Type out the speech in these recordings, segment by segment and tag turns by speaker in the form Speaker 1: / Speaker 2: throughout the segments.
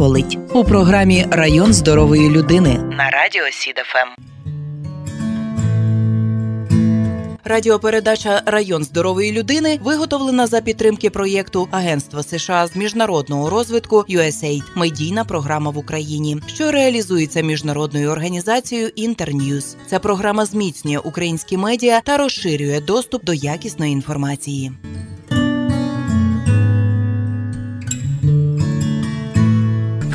Speaker 1: болить у програмі Район здорової людини на радіо СІДФМ. Радіопередача Район здорової людини виготовлена за підтримки проєкту Агентства США з міжнародного розвитку USAID – медійна програма в Україні, що реалізується міжнародною організацією Internews. Ця програма зміцнює українські медіа та розширює доступ до якісної інформації.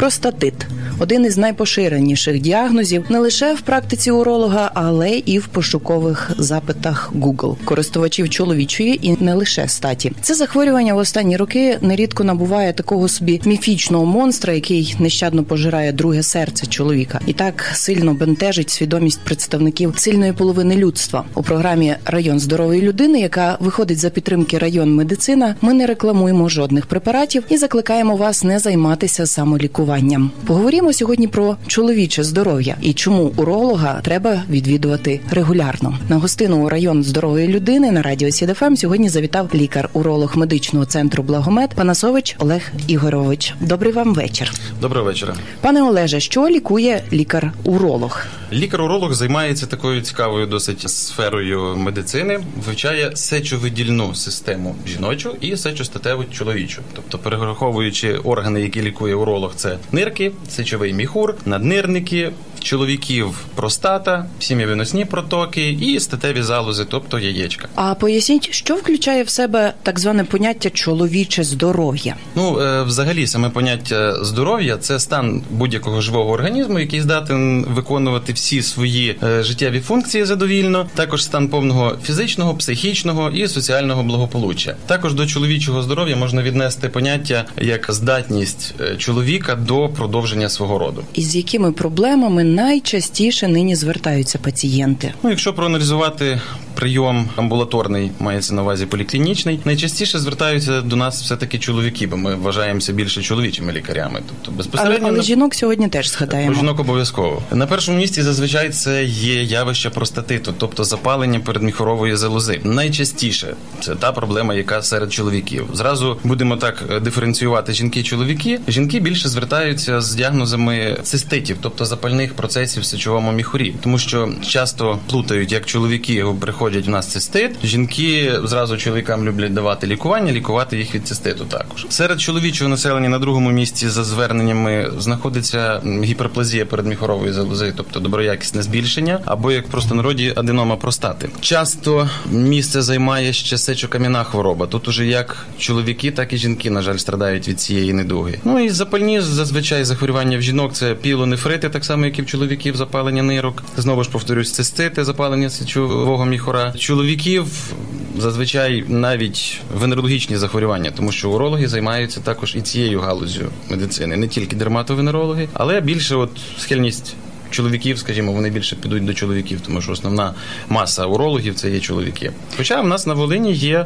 Speaker 1: Простатит один із найпоширеніших діагнозів не лише в практиці уролога, але і в пошукових запитах Google. користувачів чоловічої і не лише статі. Це захворювання в останні роки нерідко набуває такого собі міфічного монстра, який нещадно пожирає друге серце чоловіка, і так сильно бентежить свідомість представників сильної половини людства у програмі Район здорової людини, яка виходить за підтримки район медицина. Ми не рекламуємо жодних препаратів і закликаємо вас не займатися самолікуванням. Поговоримо Говоримо сьогодні про чоловіче здоров'я і чому уролога треба відвідувати регулярно. На гостину у район здорової людини на радіо СІДФМ сьогодні завітав лікар-уролог медичного центру Благомед Панасович Олег Ігорович. Добрий вам вечір.
Speaker 2: Доброго вечора,
Speaker 1: пане Олеже. Що лікує лікар-уролог?
Speaker 2: Лікар-уролог займається такою цікавою досить сферою медицини, вивчає сечовидільну систему жіночу і сечостатеву чоловічу, тобто перераховуючи органи, які лікує уролог, це нирки, сечовидільні сечовий міхур, наднирники, чоловіків простата, сім'євиносні протоки і статеві залози, тобто яєчка.
Speaker 1: А поясніть, що включає в себе так зване поняття чоловіче здоров'я?
Speaker 2: Ну е, взагалі, саме поняття здоров'я це стан будь-якого живого організму, який здатен виконувати всі свої е, життєві функції задовільно. Також стан повного фізичного, психічного і соціального благополуччя. Також до чоловічого здоров'я можна віднести поняття як здатність е, чоловіка до продовження свого роду.
Speaker 1: І з якими проблемами найчастіше нині звертаються пацієнти?
Speaker 2: Ну, якщо проаналізувати прийом амбулаторний, мається на увазі поліклінічний, найчастіше звертаються до нас все таки чоловіки, бо ми вважаємося більше чоловічими лікарями. Тобто безпосередньо
Speaker 1: але, але жінок сьогодні теж згадаємо.
Speaker 2: Про жінок обов'язково на першому місці. Зазвичай це є явище простатиту, тобто запалення передміхорової залози. Найчастіше це та проблема, яка серед чоловіків. Зразу будемо так диференціювати жінки-чоловіки. Жінки більше звертаються з діагнозами циститів, тобто запальних процесів в сечовому міхурі, тому що часто плутають, як чоловіки його приходять в нас цистит. Жінки зразу чоловікам люблять давати лікування, лікувати їх від циститу. Також серед чоловічого населення на другому місці за зверненнями знаходиться гіперплазія передміхорової залози, тобто доброякісне збільшення, або як просто народі аденома простати. Часто місце займає ще сечокам'яна хвороба. Тут уже як чоловіки, так і жінки, на жаль, страдають від цієї недуги. Ну і запальні зазвичай захворювання в жінок це пілонефрити, так само як і в чоловіків, запалення нирок. Знову ж повторюсь, цистити, запалення сечового міхора. Чоловіків зазвичай навіть венерологічні захворювання, тому що урологи займаються також і цією галузю медицини, не тільки дерматовенерологи, але більше от схильність. Чоловіків, скажімо, вони більше підуть до чоловіків, тому що основна маса урологів це є чоловіки. Хоча в нас на Волині є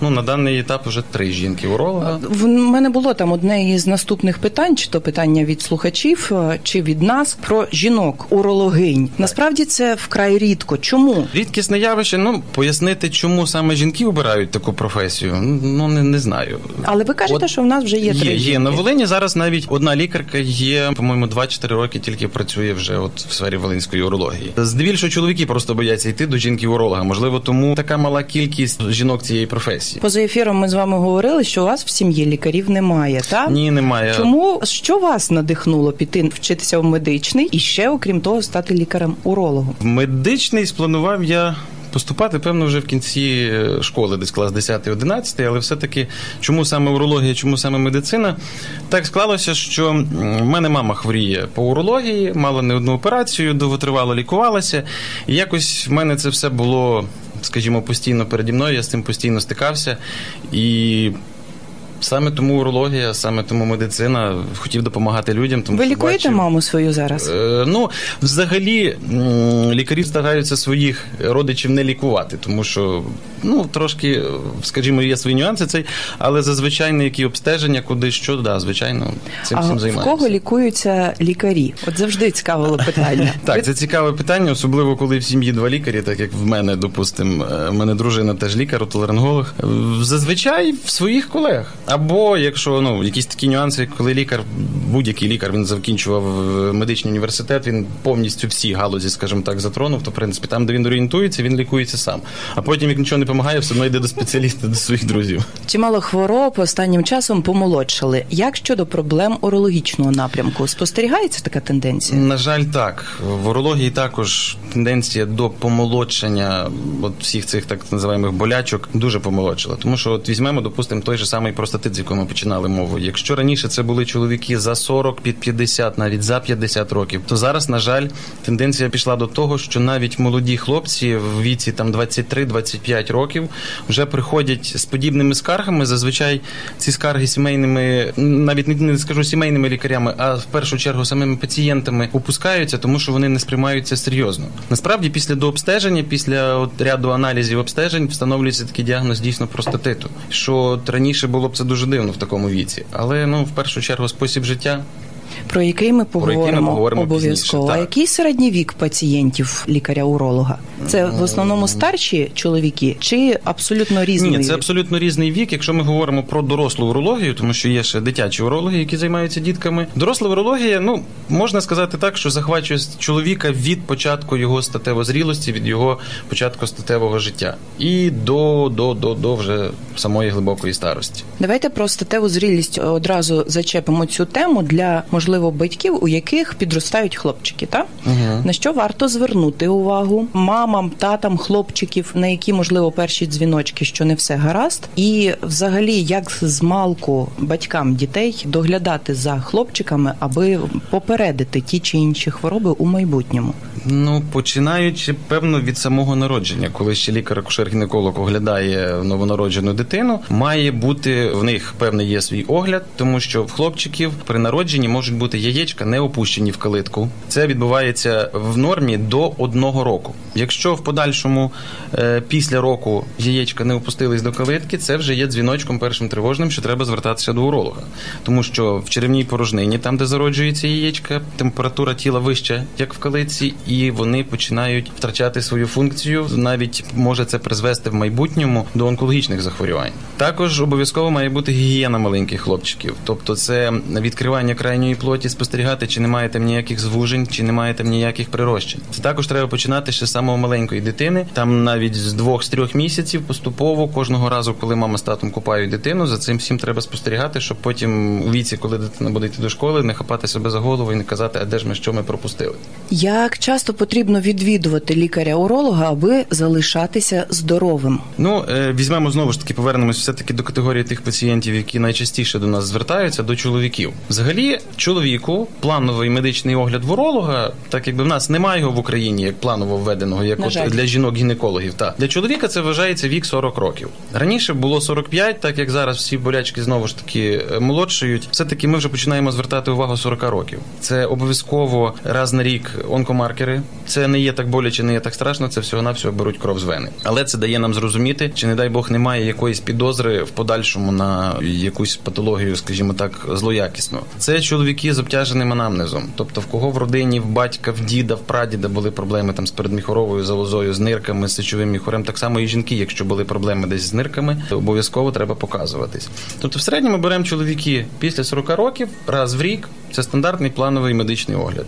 Speaker 2: Ну на даний етап вже три жінки уролога.
Speaker 1: В мене було там одне із наступних питань, чи то питання від слухачів, е, чи від нас про жінок, урологинь. Насправді це вкрай рідко. Чому
Speaker 2: рідкісне явище? Ну пояснити, чому саме жінки обирають таку професію. Ну не не знаю.
Speaker 1: Але ви кажете, От, що в нас вже є три
Speaker 2: є,
Speaker 1: жінки.
Speaker 2: є на Волині. Зараз навіть одна лікарка є, по-моєму, 2-4 роки тільки працює вже от в сфері волинської урології. Здебільшого чоловіки просто бояться йти до жінки уролога. Можливо, тому така мала кількість жінок цієї професії професії.
Speaker 1: Поза ефіром ми з вами говорили, що у вас в сім'ї лікарів немає. так?
Speaker 2: Ні, немає.
Speaker 1: Чому що вас надихнуло піти вчитися в медичний і ще, окрім того, стати лікарем-урологом?
Speaker 2: Медичний спланував я. Поступати, певно, вже в кінці е, школи, десь клас 10-11, але все-таки чому саме урологія, чому саме медицина? Так склалося, що в мене мама хворіє по урології, мала не одну операцію, довготривало лікувалася. І якось в мене це все було скажімо, постійно переді мною, я з цим постійно стикався. І Саме тому урологія, саме тому медицина хотів допомагати людям. Тому
Speaker 1: Ви
Speaker 2: що
Speaker 1: лікуєте
Speaker 2: бачив-
Speaker 1: маму свою зараз?
Speaker 2: Е, Ну, взагалі, лікарі стараються своїх родичів не лікувати, тому що ну трошки, е, скажімо, є свої нюанси цей, але зазвичай на які обстеження, куди що, да, звичайно, цим
Speaker 1: А
Speaker 2: всім
Speaker 1: в кого лікуються лікарі? От завжди цікавило питання.
Speaker 2: Так, це цікаве питання, особливо коли в сім'ї два лікарі, так як в мене, допустимо, в мене дружина теж лікар, отоларинголог. Е, Зазвичай в своїх колег. Або якщо ну якісь такі нюанси, коли лікар, будь-який лікар, він закінчував е, медичний університет, він повністю всі галузі, скажімо так, затронув. То в принципі там, де він орієнтується, він лікується сам. А потім, як нічого не допомагає, все одно йде до спеціаліста, до своїх друзів.
Speaker 1: Чимало хвороб останнім часом помолодшали. Як щодо проблем урологічного напрямку? Спостерігається така тенденція?
Speaker 2: На жаль, так. В урології також тенденція до помолодшення от всіх цих так називаємих болячок дуже помолодшила. Тому що от візьмемо, допустимо, той же самий простатит, з якого ми починали мову. Якщо раніше це були чоловіки за 40, під 50, навіть за 50 років, то зараз, на жаль, тенденція пішла до того, що навіть молоді хлопці в віці там 23-25 років вже приходять з подібними скаргами. Зазвичай ці скарги сімейними, навіть не скажу сімейними лікарями, а в першу чергу самими пацієнтами опускаються, тому що вони не сприймаються серйозно. Насправді, після дообстеження, після от ряду аналізів обстежень, встановлюється такий діагноз дійсно простатиту. Що раніше було б це дуже дивно в такому віці, але ну в першу чергу спосіб життя.
Speaker 1: Про який ми
Speaker 2: який ми
Speaker 1: поговоримо,
Speaker 2: поговоримо
Speaker 1: обов'язково.
Speaker 2: пізніше,
Speaker 1: А який середній вік пацієнтів лікаря-уролога? Це в основному старші чоловіки чи абсолютно різні?
Speaker 2: Ні, це абсолютно різний вік. Якщо ми говоримо про дорослу урологію, тому що є ще дитячі урологи, які займаються дітками. Доросла урологія, ну можна сказати так, що захвачує чоловіка від початку його статевозрілості, від його початку статевого життя і до, до, до, до вже самої глибокої старості.
Speaker 1: Давайте про статеву зрілість одразу зачепимо цю тему для можливо батьків, у яких підростають хлопчики. Та
Speaker 2: Угу.
Speaker 1: на що варто звернути увагу мамам, татам, хлопчиків, на які можливо перші дзвіночки, що не все гаразд, і взагалі як з малку батькам дітей доглядати за хлопчиками, аби попередити ті чи інші хвороби у майбутньому.
Speaker 2: Ну, починаючи певно від самого народження, коли ще лікар-акушер-гінеколог оглядає новонароджену дитину, має бути в них певний є свій огляд, тому що в хлопчиків при народженні можуть бути яєчка не опущені в калитку. Це відбувається в нормі до одного року. Якщо в подальшому е, після року яєчка не опустились до калитки, це вже є дзвіночком першим тривожним, що треба звертатися до уролога, тому що в черевній порожнині, там де зароджується яєчка, температура тіла вища, як в калиці, і вони починають втрачати свою функцію. Навіть може це призвести в майбутньому до онкологічних захворювань. Також обов'язково має бути гігієна маленьких хлопчиків, тобто це відкривання крайньої плоті, спостерігати, чи немає там ніяких звужень, чи немає там ніяких прирощень. Це також треба починати ще з самого маленької дитини, там навіть з двох з трьох місяців поступово кожного разу, коли мама з татом купають дитину, за цим всім треба спостерігати, щоб потім у віці, коли дитина буде йти до школи, не хапати себе за голову і не казати, а де ж ми що ми пропустили.
Speaker 1: Як часто потрібно відвідувати лікаря-уролога, аби залишатися здоровим?
Speaker 2: Ну, е, візьмемо знову ж таки, повернемось все-таки до категорії тих пацієнтів, які найчастіше до нас звертаються, до чоловіків. Взагалі, чоловіку плановий медичний огляд в уролога, так якби в нас немає його в Україні як планово введеного, як от для жінок-гінекологів. Та для чоловіка це вважається вік 40 років. Раніше було 45, так як зараз всі болячки знову ж таки е, молодшають. Все таки ми вже починаємо звертати увагу 40 років. Це обов'язково раз на рік онкомаркери. Це не є так боляче, не є так страшно. Це всього навсього беруть кров з вени. Але це дає нам зрозуміти, чи не дай Бог немає якоїсь підозри в подальшому на якусь патологію, скажімо так, злоякісну. Це чоловіки з обтяженим анамнезом, тобто в кого в родині, в батька, в діда, в прадіда були проблеми там з передміхоровою залозою, з нирками, з сечовим міхорем. Так само і жінки, якщо були проблеми десь з нирками, то обов'язково треба показуватись. Тобто, в середньому беремо чоловіки після 40 років, раз в рік. Це стандартний плановий медичний огляд.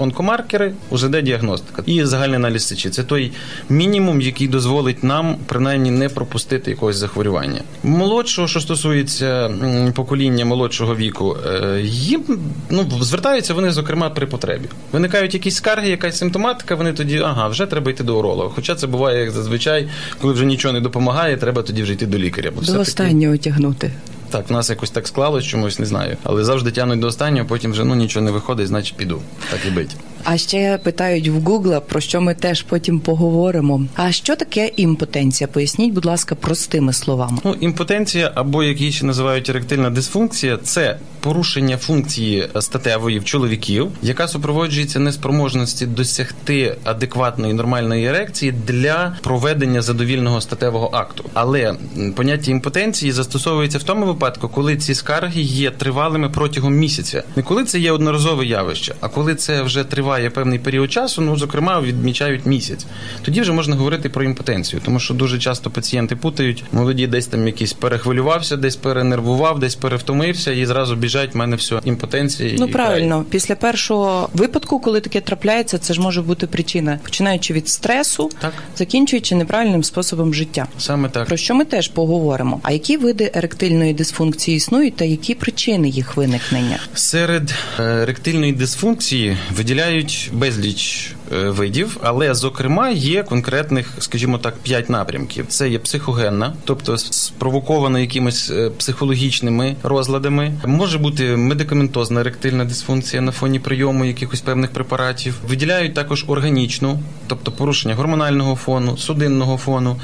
Speaker 2: Онкомаркери, УЗД-діагностика і загальний аналіз сечі. Це той мінімум, який дозволить нам принаймні не пропустити якогось захворювання. Молодшого, що стосується покоління молодшого віку, е, їм ну звертаються вони зокрема при потребі. Виникають якісь скарги, якась симптоматика. Вони тоді ага, вже треба йти до уролога. Хоча це буває як зазвичай, коли вже нічого не допомагає, треба тоді вже йти до лікаря. Бо
Speaker 1: До останнього тягнути.
Speaker 2: Так, в нас якось так склалось, чомусь не знаю. Але завжди тягнуть до останнього, потім вже ну нічого не виходить, значить піду. Так і бить.
Speaker 1: А ще питають в Гугла, про що ми теж потім поговоримо. А що таке імпотенція? Поясніть, будь ласка, простими словами.
Speaker 2: Ну, імпотенція або як її ще називають еректильна дисфункція, це порушення функції статевої в чоловіків, яка супроводжується неспроможності досягти адекватної нормальної ерекції для проведення задовільного статевого акту. Але поняття імпотенції застосовується в тому випадку, коли ці скарги є тривалими протягом місяця. Не коли це є одноразове явище, а коли це вже триває певний період часу, ну зокрема відмічають місяць. Тоді вже можна говорити про імпотенцію, тому що дуже часто пацієнти путають, молоді десь там якийсь перехвилювався, десь перенервував, десь перевтомився, і зразу біжать в мене все імпотенція.
Speaker 1: Ну
Speaker 2: і
Speaker 1: правильно, після першого випадку, коли таке трапляється, це ж може бути причина, починаючи від стресу,
Speaker 2: Так.
Speaker 1: закінчуючи неправильним способом життя.
Speaker 2: Саме так.
Speaker 1: Про що ми теж поговоримо. А які види еректильної дисфункції існують та які причини їх виникнення?
Speaker 2: Серед е, еректильної дисфункції виділяють безліч е, видів, але зокрема є конкретних, скажімо так, п'ять напрямків. Це є психогенна, тобто спровокована якимись е, психологічними розладами. Може бути медикаментозна еректильна дисфункція на фоні прийому якихось певних препаратів. Виділяють також органічну, тобто порушення гормонального фону, судинного фону.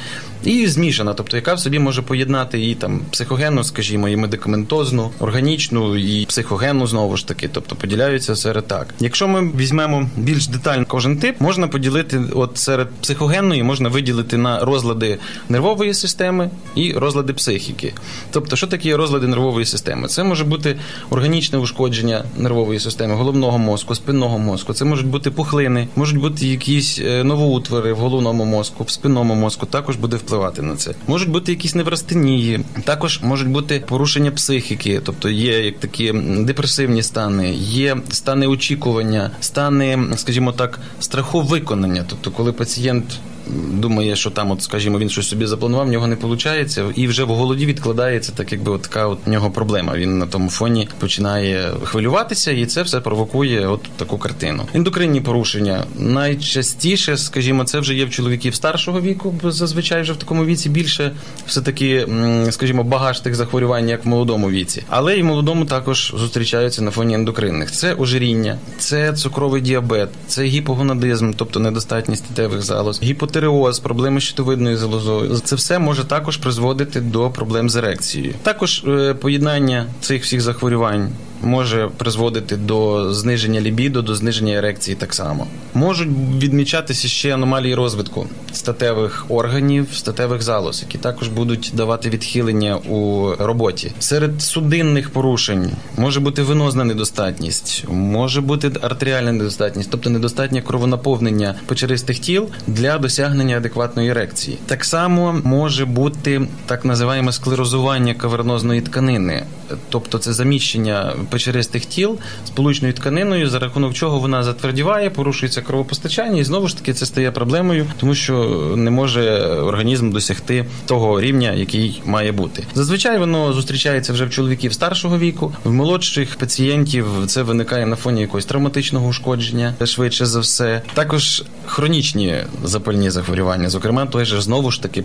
Speaker 2: І змішана, тобто яка в собі може поєднати і там психогенну, скажімо, і медикаментозну, органічну і психогенну знову ж таки, тобто поділяються серед так. Якщо ми візьмемо більш детально кожен тип, можна поділити от серед психогенної, можна виділити на розлади нервової системи і розлади психіки. Тобто, що таке розлади нервової системи? Це може бути органічне ушкодження нервової системи, головного мозку, спинного мозку. Це можуть бути пухлини, можуть бути якісь е, новоутвори в головному мозку, в спинному мозку. Також буде впливати на це. Можуть бути якісь неврастенії, також можуть бути порушення психіки, тобто є як такі депресивні стани, є стани очікування, стани, скажімо так, страху виконання. Тобто, коли пацієнт думає, що там, от, скажімо, він щось собі запланував, в нього не виходить, і вже в голові відкладається так, якби от така от в нього проблема. Він на тому фоні починає хвилюватися, і це все провокує от таку картину. Ендокринні порушення найчастіше, скажімо, це вже є в чоловіків старшого віку, бо зазвичай вже в такому віці більше все таки, скажімо, багаж тих захворювань, як в молодому віці, але і в молодому також зустрічаються на фоні ендокринних. Це ожиріння, це цукровий діабет, це гіпогонадизм, тобто недостатність статевих залоз, гіпотереоз, проблеми з щитовидною залозою. Це все може також призводити до проблем з ерекцією. Також е, поєднання цих всіх захворювань. Може призводити до зниження лібідо, до зниження ерекції так само. Можуть відмічатися ще аномалії розвитку статевих органів, статевих залоз, які також будуть давати відхилення у роботі. Серед судинних порушень може бути венозна недостатність, може бути артеріальна недостатність, тобто недостатнє кровонаповнення печеристих тіл для досягнення адекватної ерекції. Так само може бути так називаємо склерозування кавернозної тканини, тобто це заміщення печеристих тіл сполучною тканиною, за рахунок чого вона затвердіває, порушується кровопостачання, і знову ж таки це стає проблемою, тому що не може організм досягти того рівня, який має бути. Зазвичай воно зустрічається вже в чоловіків старшого віку, в молодших пацієнтів це виникає на фоні якогось травматичного ушкодження, швидше за все. Також хронічні запальні захворювання, зокрема, той же знову ж таки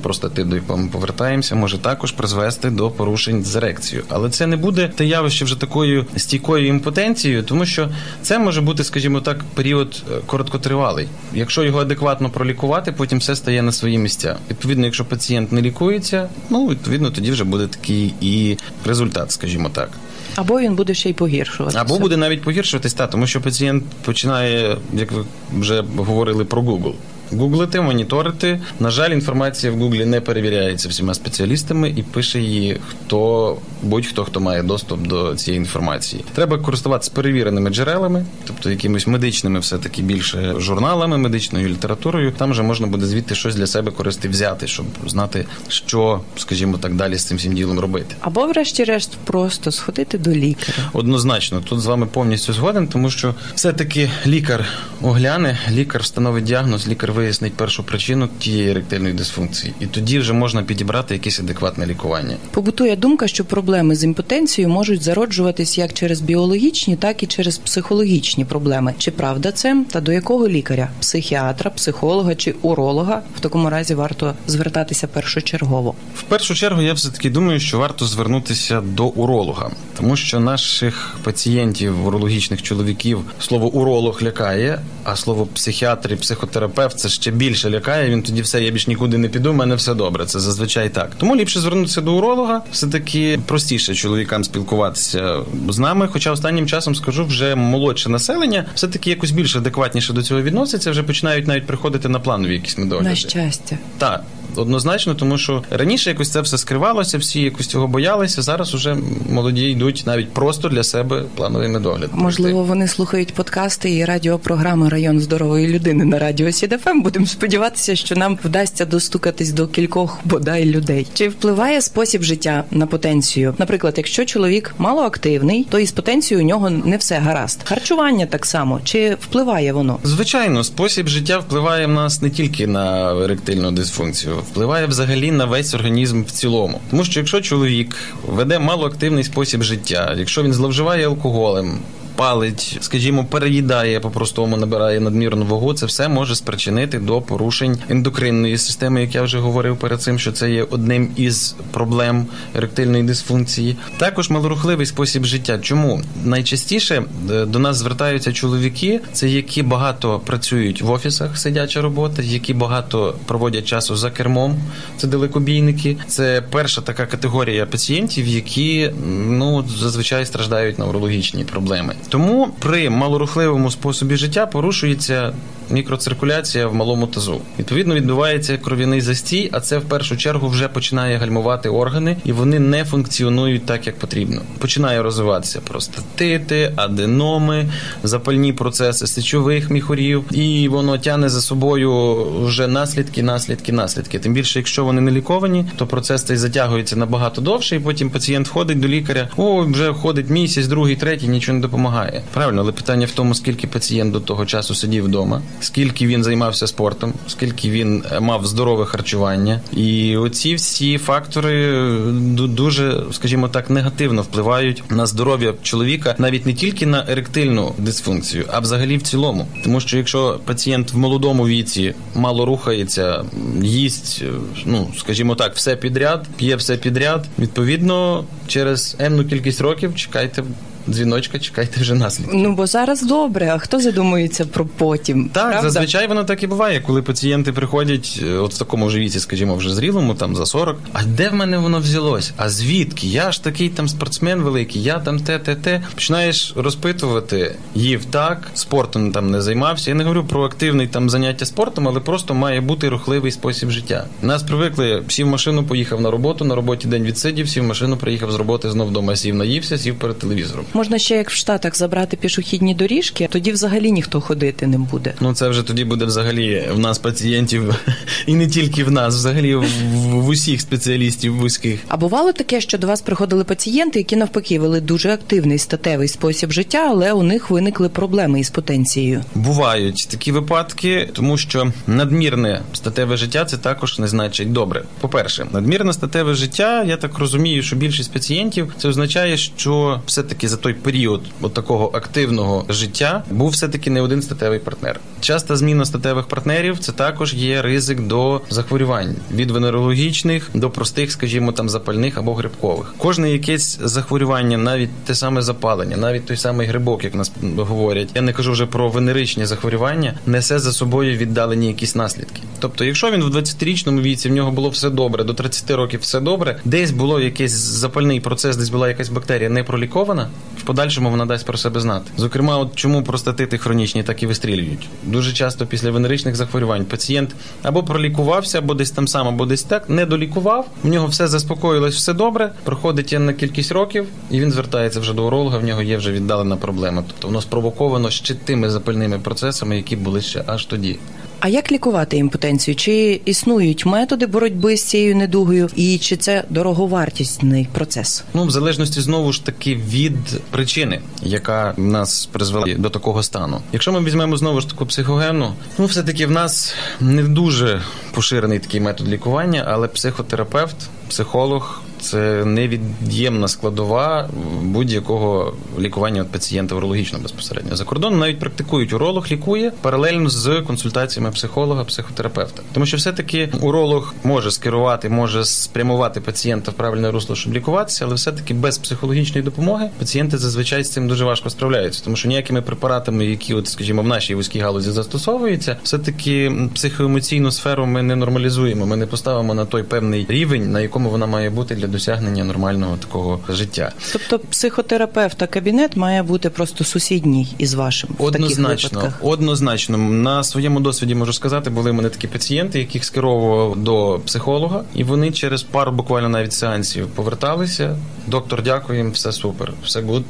Speaker 2: якого ми повертаємося, може також призвести до порушень з ерекцією. Але це не буде те явище вже такою стійкою імпотенцією, тому що це може бути, скажімо так, період е, короткотривалий. Якщо його адекватно пролікувати, потім все стає на свої місця. Відповідно, якщо пацієнт не лікується, ну відповідно тоді вже буде такий і результат, скажімо так.
Speaker 1: Або він буде ще й погіршуватися.
Speaker 2: Або буде навіть погіршуватись, та, тому що пацієнт починає, як ви вже говорили про Google. Гуглити, моніторити. На жаль, інформація в Гуглі не перевіряється всіма спеціалістами і пише її хто будь-хто, хто має доступ до цієї інформації. Треба користуватися перевіреними джерелами, тобто якимись медичними, все таки більше журналами, медичною літературою. Там вже можна буде звідти щось для себе користи взяти, щоб знати, що, скажімо так, далі з цим всім ділом робити.
Speaker 1: Або, врешті-решт, просто сходити до лікаря.
Speaker 2: Однозначно, тут з вами повністю згоден, тому що все-таки лікар огляне, лікар встановить діагноз, лікар вияснить першу причину тієї еректильної дисфункції, і тоді вже можна підібрати якесь адекватне лікування.
Speaker 1: Побутує думка, що проблеми з імпотенцією можуть зароджуватись як через біологічні, так і через психологічні проблеми. Чи правда це? Та до якого лікаря? Психіатра, психолога чи уролога в такому разі варто звертатися першочергово.
Speaker 2: В першу чергу я все таки думаю, що варто звернутися до уролога, тому що наших пацієнтів, урологічних чоловіків, слово уролог лякає, а слово психіатр і психотерапевт це ще більше лякає. Він тоді все, я більш нікуди не піду, в мене все добре. Це зазвичай так. Тому ліпше звернутися до уролога. Все таки простіше чоловікам спілкуватися з нами. Хоча останнім часом скажу, вже молодше населення все таки якось більш адекватніше до цього відноситься. Вже починають навіть приходити на планові якісь медогляди.
Speaker 1: На щастя.
Speaker 2: Так. Однозначно, тому що раніше якось це все скривалося, всі якось цього боялися. Зараз уже молоді йдуть навіть просто для себе плановий медогляд.
Speaker 1: Можливо, вони слухають подкасти і радіопрограми Район здорової людини на радіо СІДФМ. Будемо сподіватися, що нам вдасться достукатись до кількох бодай людей. Чи впливає спосіб життя на потенцію? Наприклад, якщо чоловік малоактивний, то із потенцією у нього не все гаразд. Харчування так само чи впливає воно?
Speaker 2: Звичайно, спосіб життя впливає в нас не тільки на еректильну дисфункцію впливає взагалі на весь організм в цілому. Тому що якщо чоловік веде малоактивний спосіб життя, якщо він зловживає алкоголем, палить, скажімо, переїдає по-простому, набирає надмірну вагу, це все може спричинити до порушень ендокринної системи, як я вже говорив перед цим, що це є одним із проблем еректильної дисфункції. Також малорухливий спосіб життя. Чому найчастіше е, до нас звертаються чоловіки, це які багато працюють в офісах, сидяча робота, які багато проводять часу за кермом. Це далекобійники. Це перша така категорія пацієнтів, які ну зазвичай страждають на урологічні проблеми. Тому при малорухливому способі життя порушується мікроциркуляція в малому тазу. Відповідно, відбувається кров'яний застій, а це в першу чергу вже починає гальмувати органи, і вони не функціонують так, як потрібно. Починає розвиватися простатити, аденоми, запальні процеси сечових міхурів, і воно тягне за собою вже наслідки, наслідки, наслідки. Тим більше, якщо вони не ліковані, то процес цей затягується набагато довше, і потім пацієнт входить до лікаря. О, вже ходить місяць, другий, третій, нічого не допомагає. Правильно, але питання в тому, скільки пацієнт до того часу сидів вдома скільки він займався спортом, скільки він е, мав здорове харчування, і оці всі фактори е, дуже, скажімо так, негативно впливають на здоров'я чоловіка, навіть не тільки на еректильну дисфункцію, а взагалі в цілому. Тому що якщо пацієнт в молодому віці мало рухається, їсть, е, ну скажімо так, все підряд, п'є все підряд, відповідно, через енну кількість років чекайте дзвіночка, чекайте вже наслідки.
Speaker 1: Ну бо зараз добре. А хто задумується про потім?
Speaker 2: Так,
Speaker 1: правда?
Speaker 2: зазвичай воно так і буває, коли пацієнти приходять, е, от в такому ж віці, скажімо, вже зрілому, там за 40. А де в мене воно взялось? А звідки? Я ж такий там спортсмен великий, я там те, те, те. Починаєш розпитувати, їв так, спортом там не займався. Я не говорю про активний там заняття спортом, але просто має бути рухливий спосіб життя. Нас привикли, сів в машину, поїхав на роботу, на роботі день відсидів, сів в машину, приїхав з роботи, знов вдома сів, наївся, сів перед телевізором.
Speaker 1: Можна ще як в Штатах забрати пішохідні доріжки, тоді взагалі ніхто ходити не буде.
Speaker 2: Ну це вже тоді буде взагалі в нас пацієнтів, і не тільки в нас, взагалі в, в усіх спеціалістів вузьких.
Speaker 1: А бувало таке, що до вас приходили пацієнти, які навпаки вели дуже активний статевий спосіб життя, але у них виникли проблеми із потенцією.
Speaker 2: Бувають такі випадки, тому що надмірне статеве життя це також не значить добре. По перше, надмірне статеве життя, я так розумію, що більшість пацієнтів це означає, що все таки за той період от такого активного життя був все-таки не один статевий партнер. Часта зміна статевих партнерів це також є ризик до захворювань від венерологічних до простих, скажімо, там запальних або грибкових. Кожне якесь захворювання, навіть те саме запалення, навіть той самий грибок, як нас говорять. Я не кажу вже про венеричні захворювання, несе за собою віддалені якісь наслідки. Тобто, якщо він в 20-річному віці в нього було все добре, до 30 років все добре, десь було якийсь запальний процес, десь була якась бактерія не пролікована подальшому вона дасть про себе знати. Зокрема, от чому простатити хронічні так і вистрілюють. Дуже часто після венеричних захворювань пацієнт або пролікувався, або десь там сам, або десь так, не долікував. В нього все заспокоїлось, все добре. Проходить на кількість років, і він звертається вже до уролога. В нього є вже віддалена проблема. Тобто воно спровоковано ще тими запальними процесами, які були ще аж тоді.
Speaker 1: А як лікувати імпотенцію? Чи існують методи боротьби з цією недугою, і чи це дороговартісний процес?
Speaker 2: Ну, в залежності знову ж таки від причини, яка нас призвела до такого стану. Якщо ми візьмемо знову ж таку психогенну, ну все таки в нас не дуже поширений такий метод лікування, але психотерапевт, психолог. Це невід'ємна складова будь-якого лікування от пацієнта урологічного безпосередньо. За кордоном навіть практикують уролог, лікує паралельно з консультаціями психолога, психотерапевта. Тому що все-таки уролог може скерувати, може спрямувати пацієнта в правильне русло, щоб лікуватися, але все-таки без психологічної допомоги пацієнти зазвичай з цим дуже важко справляються, тому що ніякими препаратами, які, от, скажімо, в нашій вузькій галузі застосовуються, все-таки психоемоційну сферу ми не нормалізуємо. Ми не поставимо на той певний рівень, на якому вона має бути для досягнення нормального такого життя.
Speaker 1: Тобто психотерапевта кабінет має бути просто сусідній із вашим в таких
Speaker 2: Однозначно, однозначно. На своєму досвіді можу сказати, були в мене такі пацієнти, яких скеровував до психолога, і вони через пару буквально навіть сеансів поверталися. Доктор, дякую їм, все супер, все good.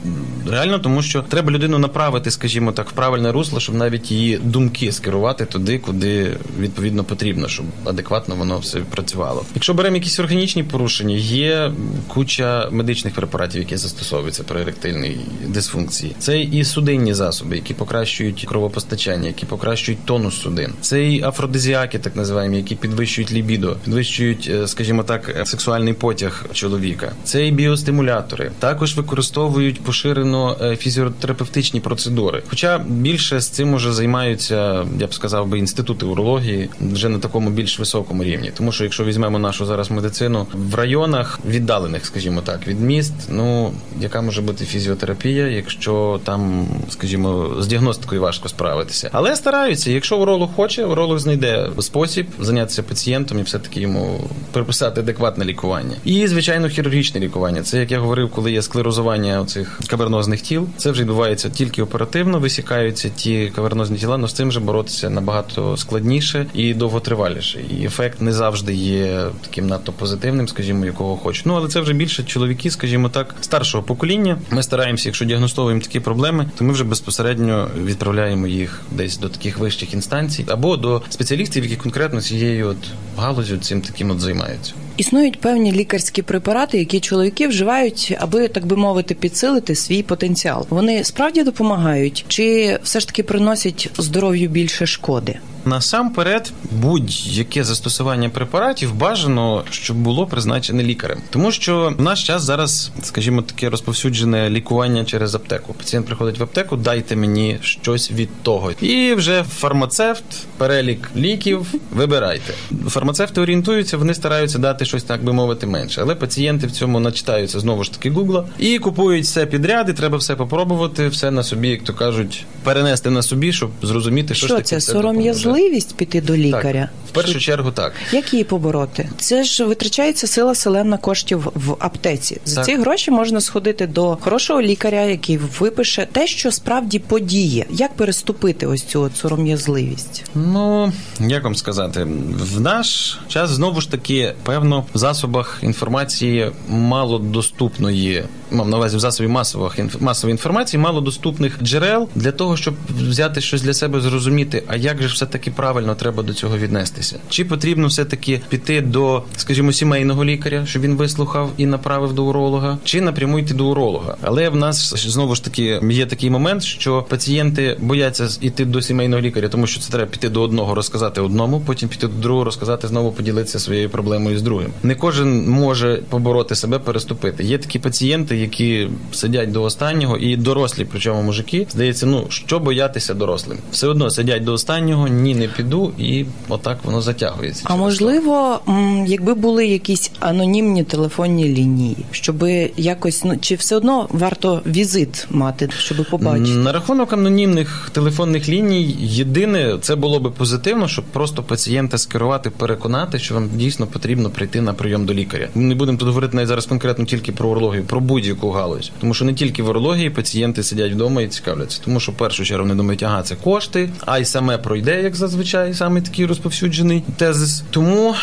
Speaker 2: Реально, тому що треба людину направити, скажімо так, в правильне русло, щоб навіть її думки скерувати туди, куди відповідно потрібно, щоб адекватно воно все працювало. Якщо беремо якісь органічні порушення, є куча медичних препаратів, які застосовуються при еректильній дисфункції. Це і судинні засоби, які покращують кровопостачання, які покращують тонус судин. Це і афродизіаки, так називаємо, які підвищують лібідо, підвищують, е, скажімо так, е, сексуальний потяг чоловіка. Це і біостимулятори. Також використовують поширено е, фізіотерапевтичні процедури. Хоча більше з цим уже займаються, я б сказав би, інститути урології вже на такому більш високому рівні. Тому що якщо візьмемо нашу зараз медицину в районах віддалених, скажімо так, від міст, ну яка може бути фізіотерапія, якщо там, скажімо, з діагностикою важко справитися. Але стараються, якщо уролог хоче, уролог знайде спосіб зайнятися пацієнтом і все таки йому приписати адекватне лікування. І звичайно, хірургічне лікування. Це як я говорив, коли є склерозування оцих кавернозних тіл. Це вже відбувається тільки оперативно, висікаються ті кавернозні тіла, але з цим же боротися набагато складніше і довготриваліше. І ефект не завжди є таким надто позитивним, скажімо, якого хочуть. Ну але це вже більше чоловіки, скажімо так, старшого покоління. Ми стараємося, якщо діагностовуємо такі проблеми, то ми вже безпосередньо відправляємо їх десь до таких вищих інстанцій або до спеціалістів, які конкретно цією от галузю цим таким от займаються.
Speaker 1: Існують певні лікарські препарати, які чоловіки вживають, аби так би мовити, підсилити свій потенціал. Вони справді допомагають, чи все ж таки приносять здоров'ю більше шкоди?
Speaker 2: Насамперед, будь-яке застосування препаратів бажано, щоб було призначене лікарем, тому що в наш час зараз, скажімо, таке розповсюджене лікування через аптеку. Пацієнт приходить в аптеку, дайте мені щось від того, і вже фармацевт, перелік ліків, вибирайте. Фармацевти орієнтуються, вони стараються дати щось, так би мовити, менше. Але пацієнти в цьому начитаються знову ж таки гугла і купують все підряд, і треба все попробувати, все на собі, як то кажуть, перенести на собі, щоб зрозуміти, що,
Speaker 1: Що,
Speaker 2: ж таки
Speaker 1: це сором'язливість піти до лікаря?
Speaker 2: Так, в першу чергу так.
Speaker 1: Як її побороти? Це ж витрачається сила селена коштів в аптеці. За
Speaker 2: Так.
Speaker 1: ці гроші можна сходити до хорошого лікаря, який випише те, що справді подіє. Як переступити ось цю от сором'язливість?
Speaker 2: Ну як вам сказати, в наш час знову ж таки, певно, в засобах інформації мало доступної, мав на увазі в засобі масових масової інформації, мало доступних джерел для того, щоб взяти щось для себе, зрозуміти, а як же все таки правильно треба до цього віднестися? Чи потрібно все таки піти до, скажімо, сімейного лікаря, щоб він вислухав і направив до уролога, чи напряму йти до уролога? Але в нас знову ж таки є такий момент, що пацієнти бояться йти до сімейного лікаря, тому що це треба піти до одного, розказати одному, потім піти до другого, розказати знову поділитися своєю проблемою з другим. Не кожен може побороти себе, переступити. Є такі пацієнти, які сидять до останнього, і дорослі, причому мужики, здається, ну що боятися дорослим, все одно сидять до останнього, ні, не піду, і отак воно затягується.
Speaker 1: А можливо, якби були якісь анонімні телефонні лінії, щоб якось ну чи все одно варто візит мати, щоб побачити?
Speaker 2: На рахунок анонімних телефонних ліній, єдине це було би позитивно, щоб просто пацієнта скерувати, переконати, що вам дійсно потрібно прийти на прийом до лікаря. Ми не будемо тут говорити навіть зараз конкретно тільки про урологію, про будь-яку галузь, тому що не тільки в урології пацієнти сидять вдома і цікавляться, тому що в першу чергу вони думають, ага, це кошти, а й саме пройде, як зазвичай, саме такий розповсюджений. тезис. Тому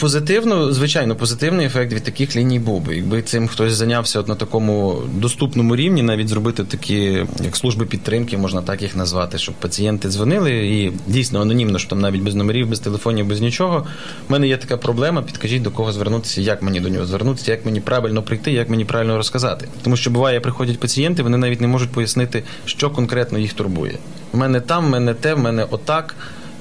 Speaker 2: позитивно, звичайно, позитивний ефект від таких ліній був би. Якби цим хтось зайнявся от на такому доступному рівні, навіть зробити такі, як служби підтримки, можна так їх назвати, щоб пацієнти дзвонили і дійсно анонімно, що там навіть без номерів, без телефонів, без нічого. У мене є така проблема. Підкажіть до кого звернутися, як мені до нього звернутися, як мені правильно прийти, як мені правильно розказати. Тому що буває, приходять пацієнти, вони навіть не можуть пояснити, що конкретно їх турбує. У мене там, в мене те, в мене отак.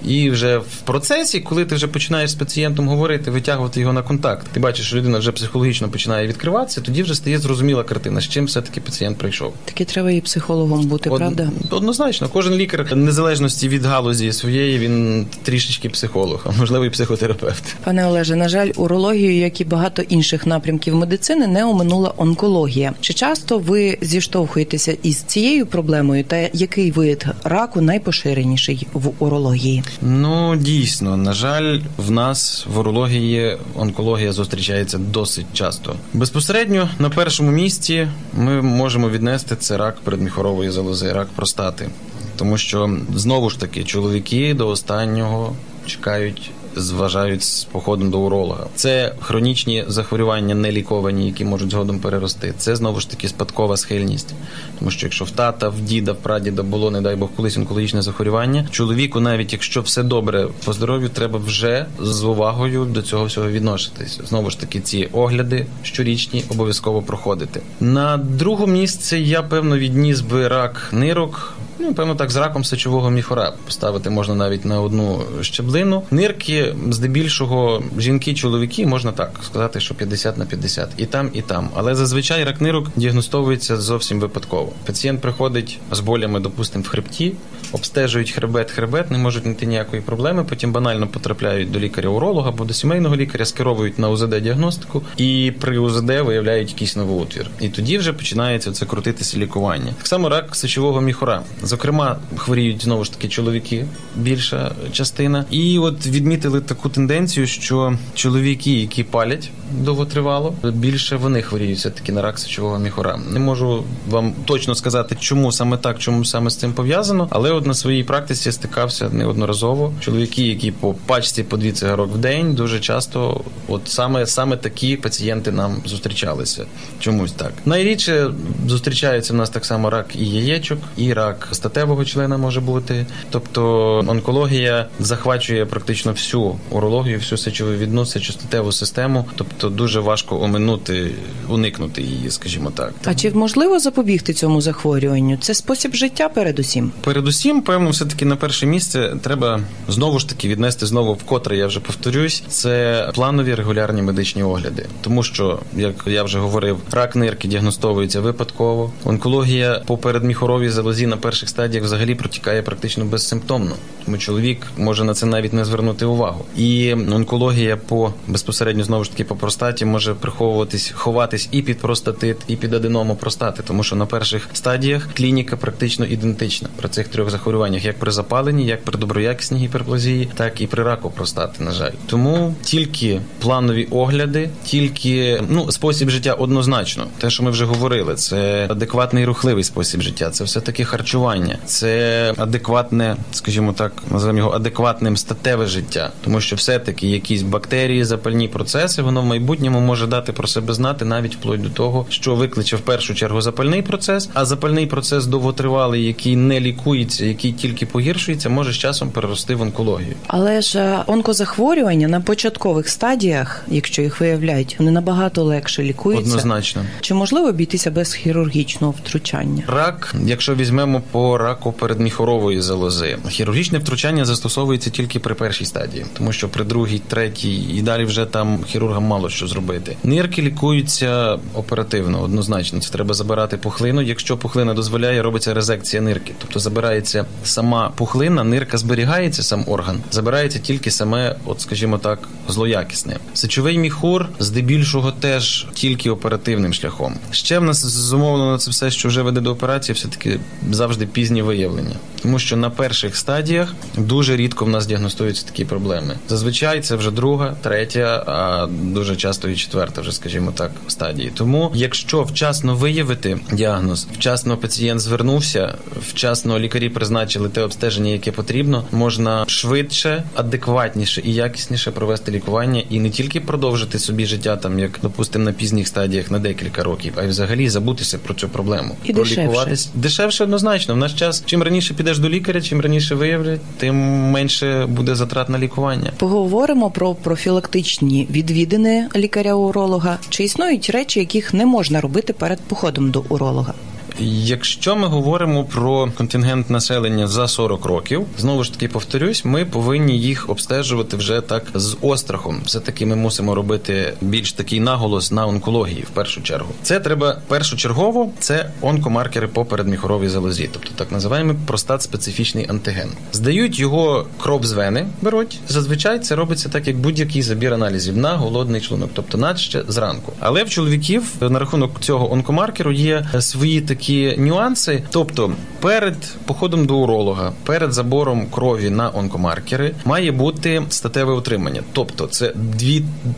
Speaker 2: І вже в процесі, коли ти вже починаєш з пацієнтом говорити, витягувати його на контакт, ти бачиш, що людина вже психологічно починає відкриватися, тоді вже стає зрозуміла картина, з чим все-таки пацієнт прийшов.
Speaker 1: Таки треба і психологом бути,
Speaker 2: Од-
Speaker 1: правда?
Speaker 2: Однозначно, кожен лікар, незалежності від галузі своєї, він трішечки психолог, а можливо і психотерапевт.
Speaker 1: Пане Олеже, на жаль, урологію, як і багато інших напрямків медицини, не оминула онкологія. Чи часто ви зіштовхуєтеся із цією проблемою? Та який вид раку найпоширеніший в урології?
Speaker 2: Ну дійсно, на жаль, в нас в урології онкологія зустрічається досить часто. Безпосередньо на першому місці ми можемо віднести це рак передміхорової залози, рак простати, тому що знову ж таки чоловіки до останнього чекають. Зважають з походом до уролога. Це хронічні захворювання неліковані, які можуть згодом перерости. Це знову ж таки спадкова схильність. Тому що якщо в тата, в діда, в прадіда було, не дай Бог, колись онкологічне захворювання, чоловіку, навіть якщо все добре по здоров'ю, треба вже з увагою до цього всього відноситись. Знову ж таки, ці огляди щорічні обов'язково проходити. На друге місце я певно відніс би рак нирок. Ну, певно, так з раком сечового міхора поставити можна навіть на одну щеблину. Нирки, здебільшого, жінки, чоловіки, можна так сказати, що 50 на 50. І там, і там. Але зазвичай рак нирок діагностовується зовсім випадково. Пацієнт приходить з болями, допустимо, в хребті, обстежують хребет, хребет, не можуть знайти ніякої проблеми. Потім банально потрапляють до лікаря-уролога або до сімейного лікаря, скеровують на УЗД-діагностику, і при УЗД виявляють якийсь новоутвір. І тоді вже починається це крутитися лікування. Так само рак сечового міхора. Зокрема, хворіють знову ж таки чоловіки, більша частина. І от відмітили таку тенденцію, що чоловіки, які палять довготривало, більше вони хворіють все таки на рак сечового міхора. Не можу вам точно сказати, чому саме так, чому саме з цим пов'язано, але от на своїй практиці стикався неодноразово. Чоловіки, які по пачці по дві цигарок в день, дуже часто, от саме саме такі пацієнти нам зустрічалися. Чомусь так. Найрідше зустрічається в нас так само рак і яєчок, і рак статевого члена може бути. Тобто онкологія захвачує практично всю урологію, всю сечовивідну, сечостатеву систему. Тобто дуже важко оминути, уникнути її, скажімо так.
Speaker 1: А чи можливо запобігти цьому захворюванню? Це спосіб життя, передусім.
Speaker 2: Передусім, певно, все таки на перше місце треба знову ж таки віднести знову вкотре. Я вже повторюсь, це планові регулярні медичні огляди, тому що, як я вже говорив, рак нирки діагностовується випадково. Онкологія по передміхоровій залозі на перших стадіях взагалі протікає практично безсимптомно. Тому чоловік може на це навіть не звернути увагу. І онкологія по безпосередньо знову ж таки по простаті може приховуватись, ховатись і під простатит, і під аденому простати, тому що на перших стадіях клініка практично ідентична при цих трьох захворюваннях, як при запаленні, як при доброякісній гіперплазії, так і при раку простати. На жаль, тому тільки планові огляди, тільки ну спосіб життя однозначно. Те, що ми вже говорили, це адекватний рухливий спосіб життя, це все таки харчування, це адекватне, скажімо так, називаємо його адекватним статеве життя, тому що все таки якісь бактерії, запальні процеси, воно в майбутньому може дати про себе знати навіть вплоть до того, що викличе в першу чергу запальний процес, а запальний процес довготривалий, який не лікується, який тільки погіршується, може з часом перерости в онкологію.
Speaker 1: Але ж е, онкозахворювання на початкових стадіях, якщо їх виявляють, вони набагато легше лікуються.
Speaker 2: Однозначно.
Speaker 1: Чи можливо обійтися без хірургічного втручання?
Speaker 2: Рак, якщо візьмемо по раку передміхорової залози, хірургічне втручання застосовується тільки при першій стадії, тому що при другій, третій і далі вже там хірургам мало що зробити. Нирки лікуються оперативно, однозначно. Це треба забирати пухлину. Якщо пухлина дозволяє, робиться резекція нирки, тобто забирається сама пухлина, нирка зберігається сам орган, забирається тільки саме, от скажімо так, злоякісне. Сечовий міхур здебільшого теж тільки оперативним шляхом. Ще в нас зумовлено це все, що вже веде до операції, все таки завжди пізні виявлення. тому що на перших стадіях дуже рідко в нас діагностуються такі проблеми. Зазвичай це вже друга, третя, а дуже часто і четверта, вже скажімо так, стадії. Тому, якщо вчасно виявити діагноз, вчасно пацієнт звернувся, вчасно лікарі призначили те обстеження, яке потрібно, можна швидше, адекватніше і якісніше провести лікування і не тільки продовжити собі життя, там як допустимо на пізніх стадіях на декілька років, а й взагалі забутися про цю проблему.
Speaker 1: І дешевше.
Speaker 2: дешевше однозначно. Наш час чим раніше підеш до лікаря, чим раніше виявлять, тим менше буде затрат на лікування.
Speaker 1: Поговоримо про профілактичні відвідини лікаря-уролога. Чи існують речі, яких не можна робити перед походом до уролога?
Speaker 2: Якщо ми говоримо про контингент населення за 40 років, знову ж таки повторюсь, ми повинні їх обстежувати вже так з острахом. Все таки ми мусимо робити більш такий наголос на онкології в першу чергу. Це треба першочергово. Це онкомаркери по передміхоровій залозі, тобто так називаємо простат специфічний антиген. Здають його кров з вени, беруть. Зазвичай це робиться так, як будь-який забір аналізів на голодний шлунок, тобто наче зранку. Але в чоловіків на рахунок цього онкомаркеру є свої такі такі нюанси. Тобто, перед походом до уролога, перед забором крові на онкомаркери, має бути статеве утримання. Тобто, це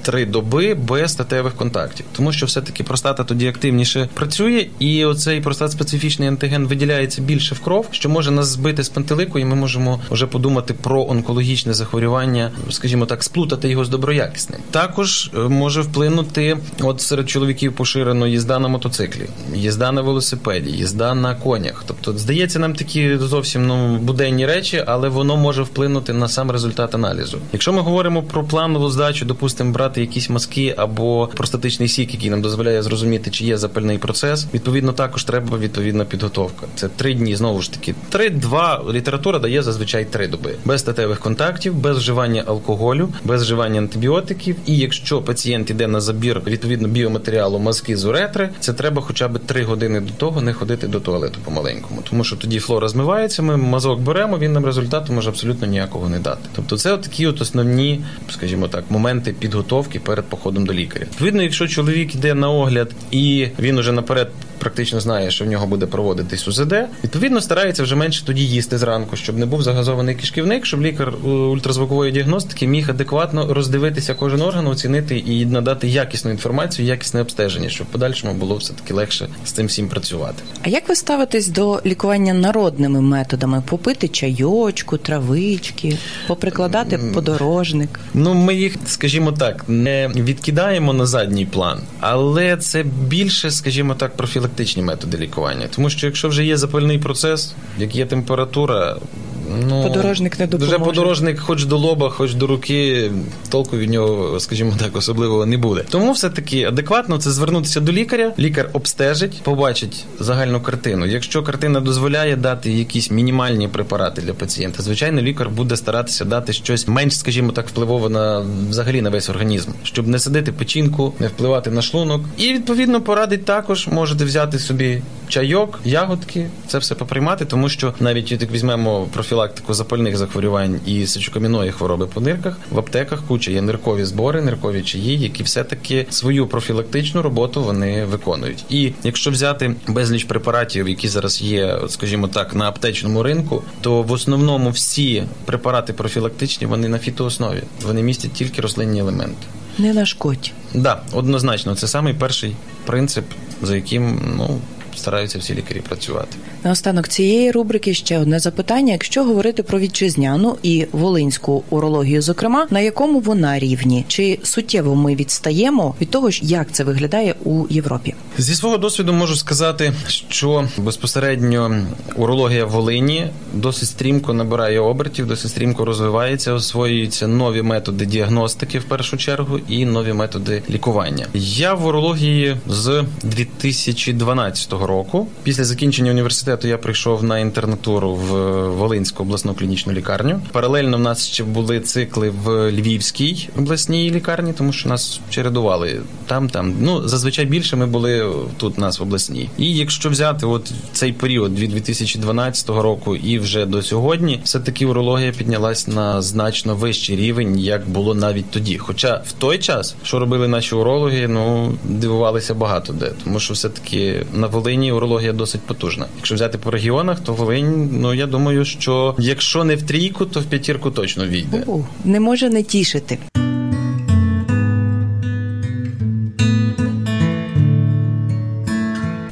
Speaker 2: 2-3 доби без статевих контактів, тому що все-таки простата тоді активніше працює, і оцей простат специфічний антиген виділяється більше в кров, що може нас збити з пантелику, і ми можемо вже подумати про онкологічне захворювання, скажімо так, сплутати його з доброякісним. Також е, може вплинути, от серед чоловіків поширено їзда на мотоциклі, їзда на велосипеді велосипеді, їзда на конях. Тобто, здається, нам такі зовсім ну буденні речі, але воно може вплинути на сам результат аналізу. Якщо ми говоримо про планову здачу, допустимо, брати якісь маски або простатичний сік, який нам дозволяє зрозуміти, чи є запальний процес. Відповідно, також треба відповідна підготовка. Це три дні знову ж таки. Три-два література дає зазвичай три доби без статевих контактів, без вживання алкоголю, без вживання антибіотиків. І якщо пацієнт іде на забір відповідно біоматеріалу мазки з уретри, це треба хоча б три години до того не ходити до туалету по-маленькому, тому що тоді флора змивається. Ми мазок беремо, він нам результату може абсолютно ніякого не дати. Тобто, це такі от основні, скажімо так, моменти підготовки перед походом до лікаря. Відповідно, якщо чоловік йде на огляд і він уже наперед практично знає, що в нього буде проводитись УЗД, відповідно старається вже менше тоді їсти зранку, щоб не був загазований кишківник, щоб лікар ультразвукової діагностики міг адекватно роздивитися кожен орган, оцінити і надати якісну інформацію, якісне обстеження, щоб в подальшому було все таки легше з цим всім працювати.
Speaker 1: А як ви ставитесь до лікування народними методами? Попити чайочку, травички, поприкладати подорожник?
Speaker 2: Ну ми їх, скажімо так, не відкидаємо на задній план, але це більше, скажімо так, профілактика профілактичні методи лікування. Тому що якщо вже є запальний процес, як є температура,
Speaker 1: Ну, подорожник не допоможе.
Speaker 2: Вже подорожник, хоч до лоба, хоч до руки, толку від нього, скажімо так, особливого не буде. Тому все таки адекватно це звернутися до лікаря. Лікар обстежить, побачить загальну картину. Якщо картина дозволяє дати якісь мінімальні препарати для пацієнта, звичайно, лікар буде старатися дати щось менш, скажімо так, впливово на взагалі на весь організм, щоб не садити печінку, не впливати на шлунок. І відповідно порадить також можете взяти собі чайок, ягодки, це все поприймати, тому що навіть як візьмемо профілактику запальних захворювань і сечокам'яної хвороби по нирках, в аптеках куча є ниркові збори, ниркові чаї, які все-таки свою профілактичну роботу вони виконують. І якщо взяти безліч препаратів, які зараз є, скажімо так, на аптечному ринку, то в основному всі препарати профілактичні вони на фітооснові, вони містять тільки рослинні елементи.
Speaker 1: Не нашкодь.
Speaker 2: Так, да, однозначно, це самий перший принцип, за яким ну стараються всі лікарі працювати.
Speaker 1: Наостанок цієї рубрики ще одне запитання: якщо говорити про вітчизняну і волинську урологію, зокрема, на якому вона рівні, чи суттєво ми відстаємо від того, як це виглядає у Європі?
Speaker 2: Зі свого досвіду можу сказати, що безпосередньо урологія в Волині досить стрімко набирає обертів, досить стрімко розвивається, освоюються нові методи діагностики в першу чергу і нові методи лікування. Я в урології з 2012 року. Після закінчення університету я прийшов на інтернатуру в Волинську обласну клінічну лікарню. Паралельно в нас ще були цикли в Львівській обласній лікарні, тому що нас чередували там, там. Ну зазвичай більше ми були тут, нас в обласній. І якщо взяти от цей період від 2012 року і вже до сьогодні, все таки урологія піднялась на значно вищий рівень, як було навіть тоді. Хоча в той час, що робили наші урологи, ну дивувалися багато де, тому що все таки на Волині Волині урологія досить потужна. Якщо взяти по регіонах, то Волинь, ну я думаю, що якщо не в трійку, то в п'ятірку точно війде.
Speaker 1: Не може не тішити.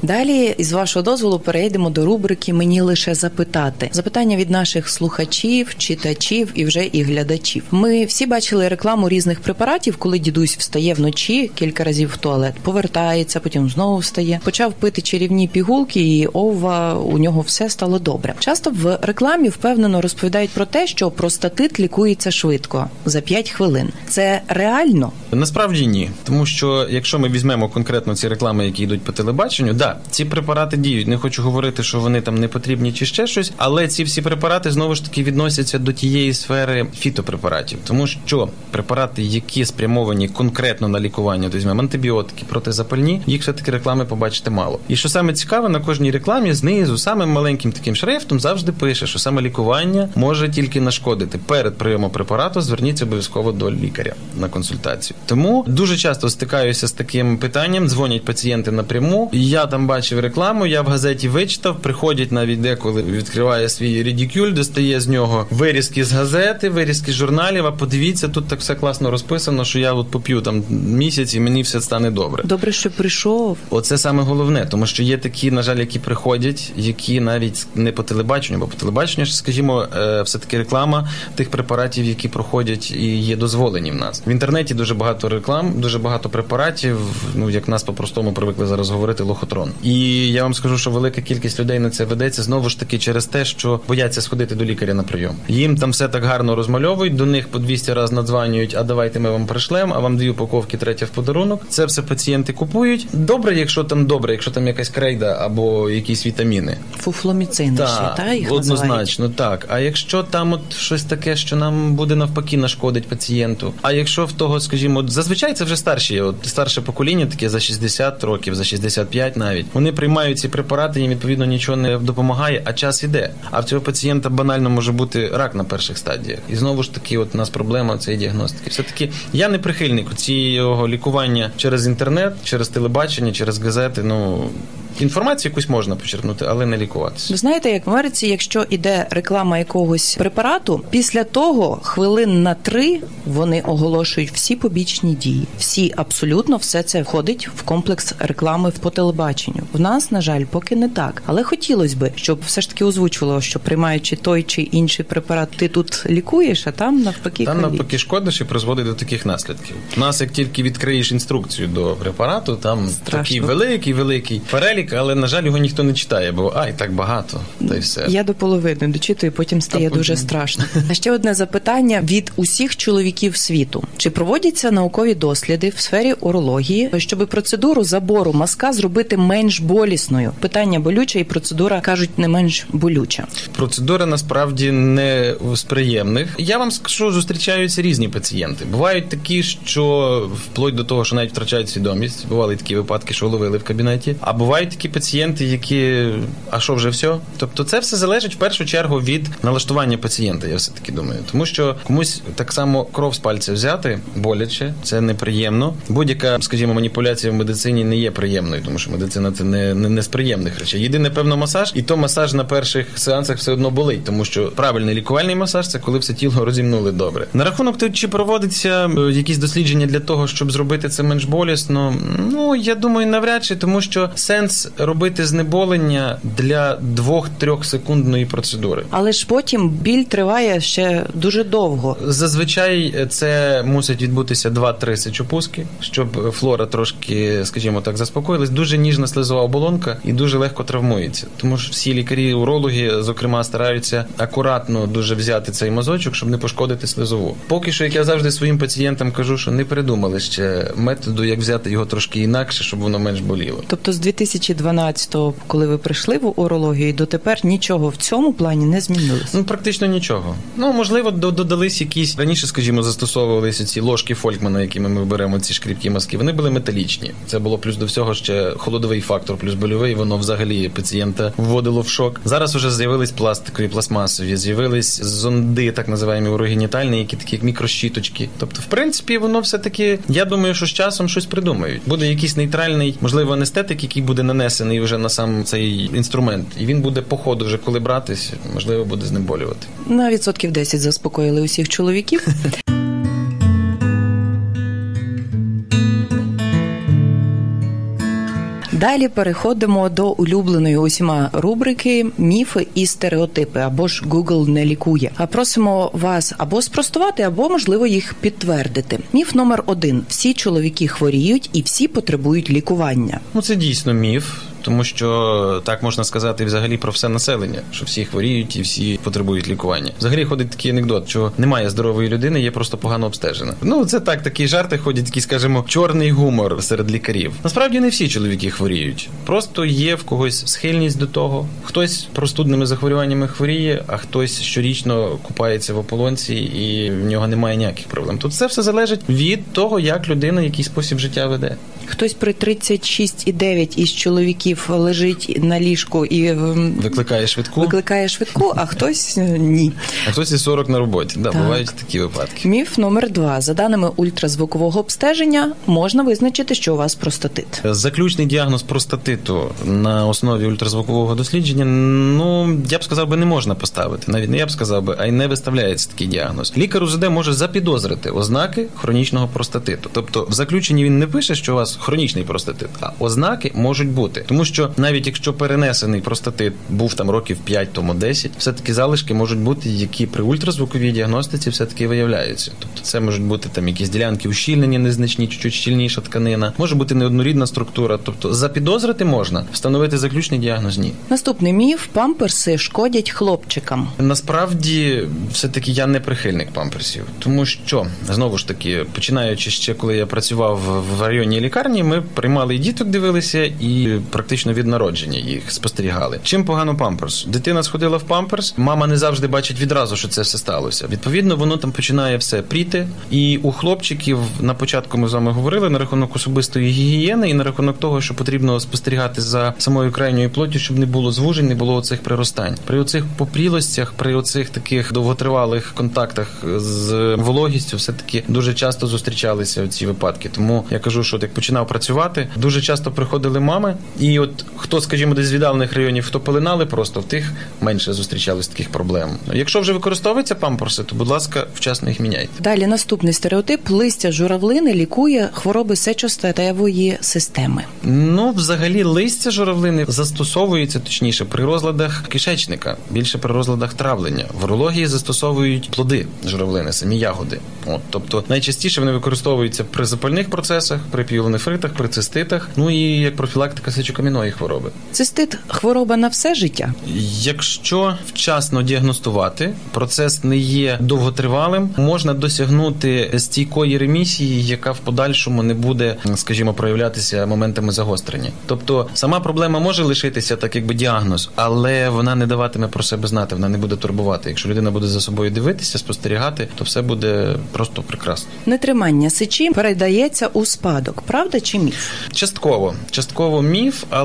Speaker 1: Далі, із вашого дозволу, перейдемо до рубрики Мені лише запитати запитання від наших слухачів, читачів і вже і глядачів. Ми всі бачили рекламу різних препаратів, коли дідусь встає вночі кілька разів в туалет, повертається, потім знову встає. Почав пити чарівні пігулки, і ова у нього все стало добре. Часто в рекламі впевнено розповідають про те, що простатит лікується швидко за 5 хвилин. Це реально.
Speaker 2: Насправді ні, тому що якщо ми візьмемо конкретно ці реклами, які йдуть по телебаченню, да, ці препарати діють. Не хочу говорити, що вони там не потрібні чи ще щось, але ці всі препарати знову ж таки відносяться до тієї сфери фітопрепаратів, тому що препарати, які спрямовані конкретно на лікування, то візьмемо антибіотики, протизапальні, їх все таки реклами побачити мало. І що саме цікаве, на кожній рекламі знизу самим маленьким таким шрифтом завжди пише, що саме лікування може тільки нашкодити. Перед прийомом препарату зверніться обов'язково до лікаря на консультацію. Тому дуже часто стикаюся з таким питанням. Дзвонять пацієнти напряму. Я там бачив рекламу, я в газеті вичитав. Приходять навіть деколи відкриває свій редікюль, достає з нього вирізки з газети, вирізки з журналів. А подивіться, тут так все класно розписано, що я от поп'ю там місяць і мені все стане добре.
Speaker 1: Добре, що прийшов.
Speaker 2: Оце саме головне, тому що є такі, на жаль, які приходять, які навіть не по телебаченню, бо по телебаченню, скажімо, е, все таки реклама тих препаратів, які проходять і є дозволені в нас. В інтернеті дуже багато реклам, дуже багато препаратів. Ну як нас по-простому привикли зараз говорити, лохотрон. І я вам скажу, що велика кількість людей на це ведеться знову ж таки через те, що бояться сходити до лікаря на прийом. Їм там все так гарно розмальовують, до них по 200 разів надзванюють, а давайте ми вам пришлемо, а вам дві упаковки, третя в подарунок. Це все пацієнти купують. Добре, якщо там добре, якщо там якась крейда або якісь вітаміни.
Speaker 1: Фуфломіцин ще, та їх називають?
Speaker 2: так. А якщо там от щось таке, що нам буде навпаки нашкодить пацієнту. А якщо в того, скажімо, зазвичай це вже старші, от старше покоління, таке за 60 років, за 65 навіть. Вони приймають ці препарати, їм відповідно нічого не допомагає, а час іде. А в цього пацієнта банально може бути рак на перших стадіях. І знову ж таки, от у нас проблема цієї діагностики. Все таки я не прихильник цього лікування через інтернет, через телебачення, через газети. Ну інформацію якусь можна почерпнути, але не лікуватися.
Speaker 1: Ви знаєте, як в Америці, якщо іде реклама якогось препарату, після того хвилин на три вони оголошують всі побічні дії. Всі абсолютно все це входить в комплекс реклами по телебаченню. В нас, на жаль, поки не так. Але хотілося би, щоб все ж таки озвучувало, що приймаючи той чи інший препарат, ти тут лікуєш, а там навпаки
Speaker 2: Там навпаки шкодиш і призводить до таких наслідків. У нас, як тільки відкриєш інструкцію до препарату, там
Speaker 1: Страшно.
Speaker 2: такий великий, великий перелік, але на жаль, його ніхто не читає, бо ай, так багато, та й все.
Speaker 1: Я до половини дочитую, потім стає
Speaker 2: потім-
Speaker 1: дуже страшно. А ще одне запитання від усіх чоловіків світу: чи проводяться наукові досліди в сфері урології, щоб процедуру забору мазка зробити менш болісною? Питання болюче, і процедура кажуть не менш болюча.
Speaker 2: Процедура насправді не з приємних. Я вам скажу, зустрічаються різні пацієнти. Бувають такі, що вплоть до того, що навіть втрачають свідомість. Бували такі випадки, що ловили в кабінеті. А бувають такі пацієнти, які а що вже все? Тобто, це все залежить в першу чергу від налаштування пацієнта. Я все таки думаю, тому що комусь так само кров з пальця взяти боляче, це неприємно. Будь-яка, скажімо, маніпуляція в медицині не є приємною, тому що медицина це не, не, не з приємних речей. Єдине, певно, масаж, і то масаж на перших сеансах все одно болить, тому що правильний лікувальний масаж це коли все тіло розімнули добре. На рахунок того, чи проводиться е, якісь дослідження для того, щоб зробити це менш болісно. Ну я думаю, навряд чи, тому що сенс робити знеболення для 2-3 секундної процедури.
Speaker 1: Але ж потім біль триває ще дуже довго.
Speaker 2: Зазвичай це мусить відбутися 2-3 сечопуски, щоб флора трошки, скажімо так, заспокоїлась. Дуже ніжна слизова оболонка і дуже легко травмується. Тому що всі лікарі, урологи, зокрема, стараються акуратно дуже взяти цей мазочок, щоб не пошкодити слизову. Поки що, як я завжди своїм пацієнтам кажу, що не придумали ще методу, як взяти його трошки інакше, щоб воно менш боліло.
Speaker 1: Тобто з 2012-го, коли ви прийшли в урологію, дотепер нічого в цьому плані не змінилося.
Speaker 2: Ну, практично нічого. Ну, можливо, додались якісь раніше, скажімо, застосовувалися ці ложки Фолькмана, якими ми беремо ці шкріпкі маски. Вони були металічні. Це було плюс до всього ще холодовий фактор, плюс больовий. Воно взагалі пацієнта вводило в шок. Зараз вже з'явились пластикові, пластмасові, з'явились зонди, так називаємо урогенітальні, які такі як мікрощіточки. Тобто, в принципі, воно все таки. Я думаю, що з часом щось придумають. Буде якийсь нейтральний, можливо, анестетик, який буде нанесений нанесений вже на сам цей інструмент, і він буде по ходу вже коли братись, можливо, буде знеболювати.
Speaker 1: На відсотків 10 заспокоїли усіх чоловіків. Далі переходимо до улюбленої усіма рубрики міфи і стереотипи або ж Google не лікує. А просимо вас або спростувати, або можливо їх підтвердити. Міф номер один: всі чоловіки хворіють і всі потребують лікування.
Speaker 2: Ну це дійсно міф. Тому що так можна сказати взагалі про все населення, що всі хворіють і всі потребують лікування. Взагалі ходить такий анекдот, що немає здорової людини, є просто погано обстежена. Ну це так, такі жарти ходять, такий, скажімо, чорний гумор серед лікарів. Насправді не всі чоловіки хворіють, просто є в когось схильність до того. Хтось простудними захворюваннями хворіє, а хтось щорічно купається в ополонці і в нього немає ніяких проблем. Тут це все залежить від того, як людина який спосіб життя веде.
Speaker 1: Хтось при 36,9 із чоловіків лежить на ліжку і ем,
Speaker 2: Викликає швидку,
Speaker 1: викликає швидку, а хтось е, ні.
Speaker 2: а хтось і 40 на роботі. Да,
Speaker 1: Так.
Speaker 2: бувають такі випадки.
Speaker 1: Міф номер два. За даними ультразвукового обстеження, можна визначити, що у вас простатит.
Speaker 2: Заключний діагноз простатиту на основі ультразвукового дослідження, ну я б сказав би, не можна поставити. Навіть не я б сказав би, а й не виставляється такий діагноз. Лікар УЗД може запідозрити ознаки хронічного простатиту. Тобто, в заключенні він не пише, що у вас хронічний простатит, а ознаки можуть бути, тому що навіть якщо перенесений простатит був там років 5 тому 10, все таки залишки можуть бути, які при ультразвуковій діагностиці все таки виявляються. Тобто, це можуть бути там якісь ділянки ущільнені, незначні, чуть щільніша тканина, може бути неоднорідна структура. Тобто запідозрити можна, встановити заключний діагноз ні.
Speaker 1: Наступний міф: памперси шкодять хлопчикам.
Speaker 2: Насправді, все таки я не прихильник памперсів, тому що знову ж таки, починаючи ще коли я працював в районній лікарні, ми приймали і діток, дивилися, і практично від народження їх спостерігали. Чим погано памперс? Дитина сходила в памперс, мама не завжди бачить відразу, що це все сталося. Відповідно, воно там починає все пріти. І у хлопчиків на початку ми з вами говорили на рахунок особистої гігієни і на рахунок того, що потрібно спостерігати за самою крайньою плоттю, щоб не було звужень, не було оцих приростань. При оцих попрілостях, при оцих таких довготривалих контактах з вологістю, все таки дуже часто зустрічалися ці випадки. Тому я кажу, що як починав працювати, дуже часто приходили мами, і от хто, скажімо, десь з віддалених районів, хто пеленали, просто в тих менше зустрічались таких проблем. Якщо вже використовуються памперси, то будь ласка, вчасно їх міняйте.
Speaker 1: Далі наступний стереотип: листя журавлини лікує хвороби сечостатевої системи.
Speaker 2: Ну, взагалі, листя журавлини застосовується точніше при розладах кишечника, більше при розладах травлення. В урології застосовують плоди журавлини, самі ягоди. От, тобто найчастіше вони використовуються при запальних процесах, при піелонефритах, при циститах, ну і як профілактика сечокам'яної хвороби.
Speaker 1: Цистит хвороба на все життя.
Speaker 2: Якщо вчасно діагностувати, процес не є довготривалим, можна досягнути стійкої ремісії, яка в подальшому не буде, скажімо, проявлятися моментами загострення. Тобто сама проблема може лишитися так, якби діагноз, але вона не даватиме про себе знати, вона не буде турбувати. Якщо людина буде за собою дивитися, спостерігати, то все буде просто прекрасно.
Speaker 1: Нетримання сечі передається у спадок. Правда чи міф?
Speaker 2: Частково, частково міф, але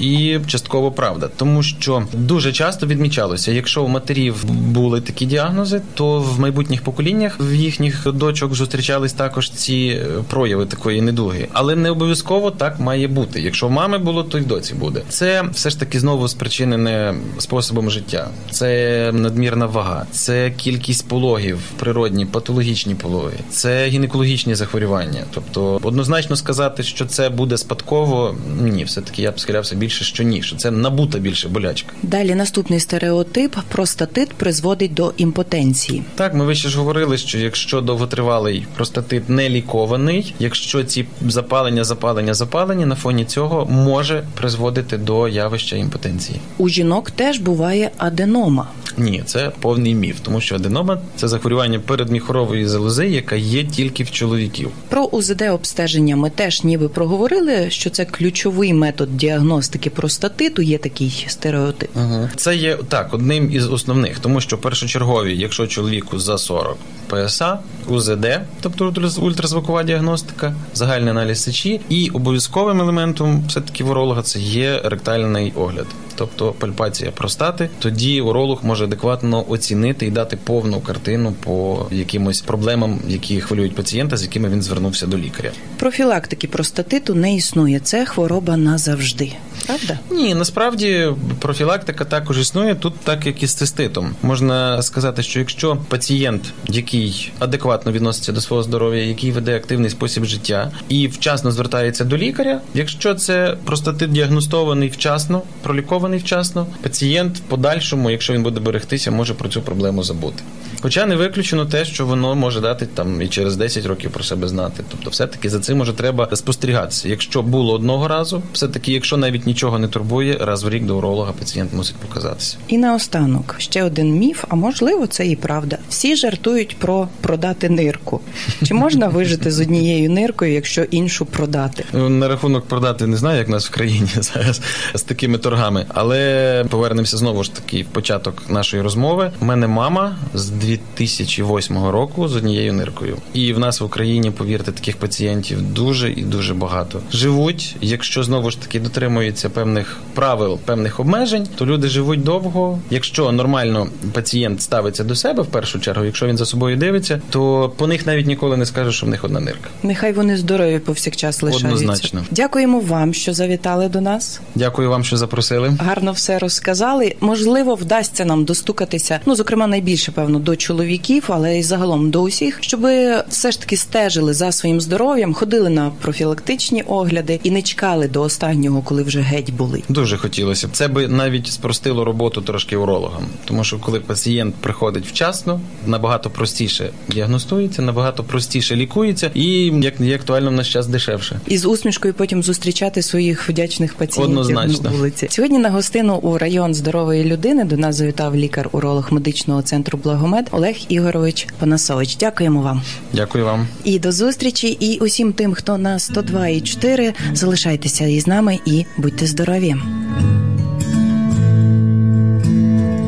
Speaker 2: і частково правда, тому що дуже часто відмічалося, якщо у матерів були такі діагнози, то в майбутніх поколіннях в їхніх дочок зустрічались також ці е, прояви такої недуги, але не обов'язково так має бути. Якщо в мами було, то й в доці буде. Це все ж таки знову спричинене способом життя. Це надмірна вага, це кількість пологів, природні, патологічні пологи, це гінекологічні захворювання. Тобто, однозначно сказати, що це буде спадково, ні, все таки я б схилявся більше, що ні, що це набута більше болячка.
Speaker 1: Далі наступний стереотип: простатит призводить до імпотенції.
Speaker 2: Так, ми вище ж говорили, що якщо довготривалий простатит не лікований, якщо ці запалення, запалення, запалення на фоні цього може призводити до явища імпотенції.
Speaker 1: У жінок теж буває аденома.
Speaker 2: Ні, це повний міф, тому що аденома це захворювання передміхорової залози, яка є тільки в чоловіків.
Speaker 1: Про УЗД обстеження ми теж ніби проговорили, що це ключовий метод діагностики простатиту. Є такий стереотип.
Speaker 2: Це є так одним із основних, тому що першочергові, якщо чоловіку за 40 ПСА, УЗД, тобто ультразвукова діагностика, загальний аналіз сечі, і обов'язковим елементом все таки воролога це є ректальний огляд. Тобто пальпація простати, тоді уролог може адекватно оцінити і дати повну картину по якимось проблемам, які хвилюють пацієнта, з якими він звернувся до лікаря.
Speaker 1: Профілактики простатиту не існує. Це хвороба назавжди. Правда?
Speaker 2: Ні, насправді профілактика також існує тут, так як і з циститом. Можна сказати, що якщо пацієнт, який адекватно відноситься до свого здоров'я, який веде активний спосіб життя і вчасно звертається до лікаря, якщо це простатит діагностований вчасно, пролікований вчасно, пацієнт в подальшому, якщо він буде берегтися, може про цю проблему забути. Хоча не виключено те, що воно може дати там і через 10 років про себе знати. Тобто, все-таки за цим може треба спостерігатися. Якщо було одного разу, все таки, якщо навіть нічого не турбує, раз в рік до уролога пацієнт мусить показатися.
Speaker 1: І наостанок ще один міф, а можливо, це і правда. Всі жартують про продати нирку. Чи можна вижити з однією ниркою, якщо іншу продати?
Speaker 2: Ну, На рахунок продати не знаю, як в нас в країні зараз з такими торгами, але повернемося знову ж таки в початок нашої розмови. У мене мама з 2008 року з однією ниркою, і в нас в Україні, повірте, таких пацієнтів дуже і дуже багато. Живуть, якщо знову ж таки дотримуються певних правил, певних обмежень, то люди живуть довго. Якщо нормально пацієнт ставиться до себе в першу чергу, якщо він за собою дивиться, то по них навіть ніколи не скаже, що в них одна нирка.
Speaker 1: Нехай вони здорові повсякчас лишаються.
Speaker 2: Однозначно.
Speaker 1: Дякуємо вам, що завітали до нас.
Speaker 2: Дякую вам, що запросили.
Speaker 1: Гарно все розказали. Можливо, вдасться нам достукатися. Ну, зокрема, найбільше певно до чоловіків, але й загалом до усіх, щоб все ж таки стежили за своїм здоров'ям, ходили на профілактичні огляди і не чекали до останнього, коли вже геть були.
Speaker 2: Дуже хотілося б. Це би навіть спростило роботу трошки урологам, тому що коли пацієнт приходить вчасно, набагато простіше діагностується, набагато простіше лікується, і як не актуально в наш час дешевше.
Speaker 1: І з усмішкою потім зустрічати своїх вдячних пацієнтів
Speaker 2: Однозначно.
Speaker 1: на вулиці. Сьогодні на гостину у район здорової людини до нас завітав лікар-уролог медичного центру Благомед Олег Ігорович Панасович. Дякуємо вам.
Speaker 2: Дякую вам.
Speaker 1: І до зустрічі. І усім тим, хто на 102 і 4, залишайтеся із нами і будьте здорові.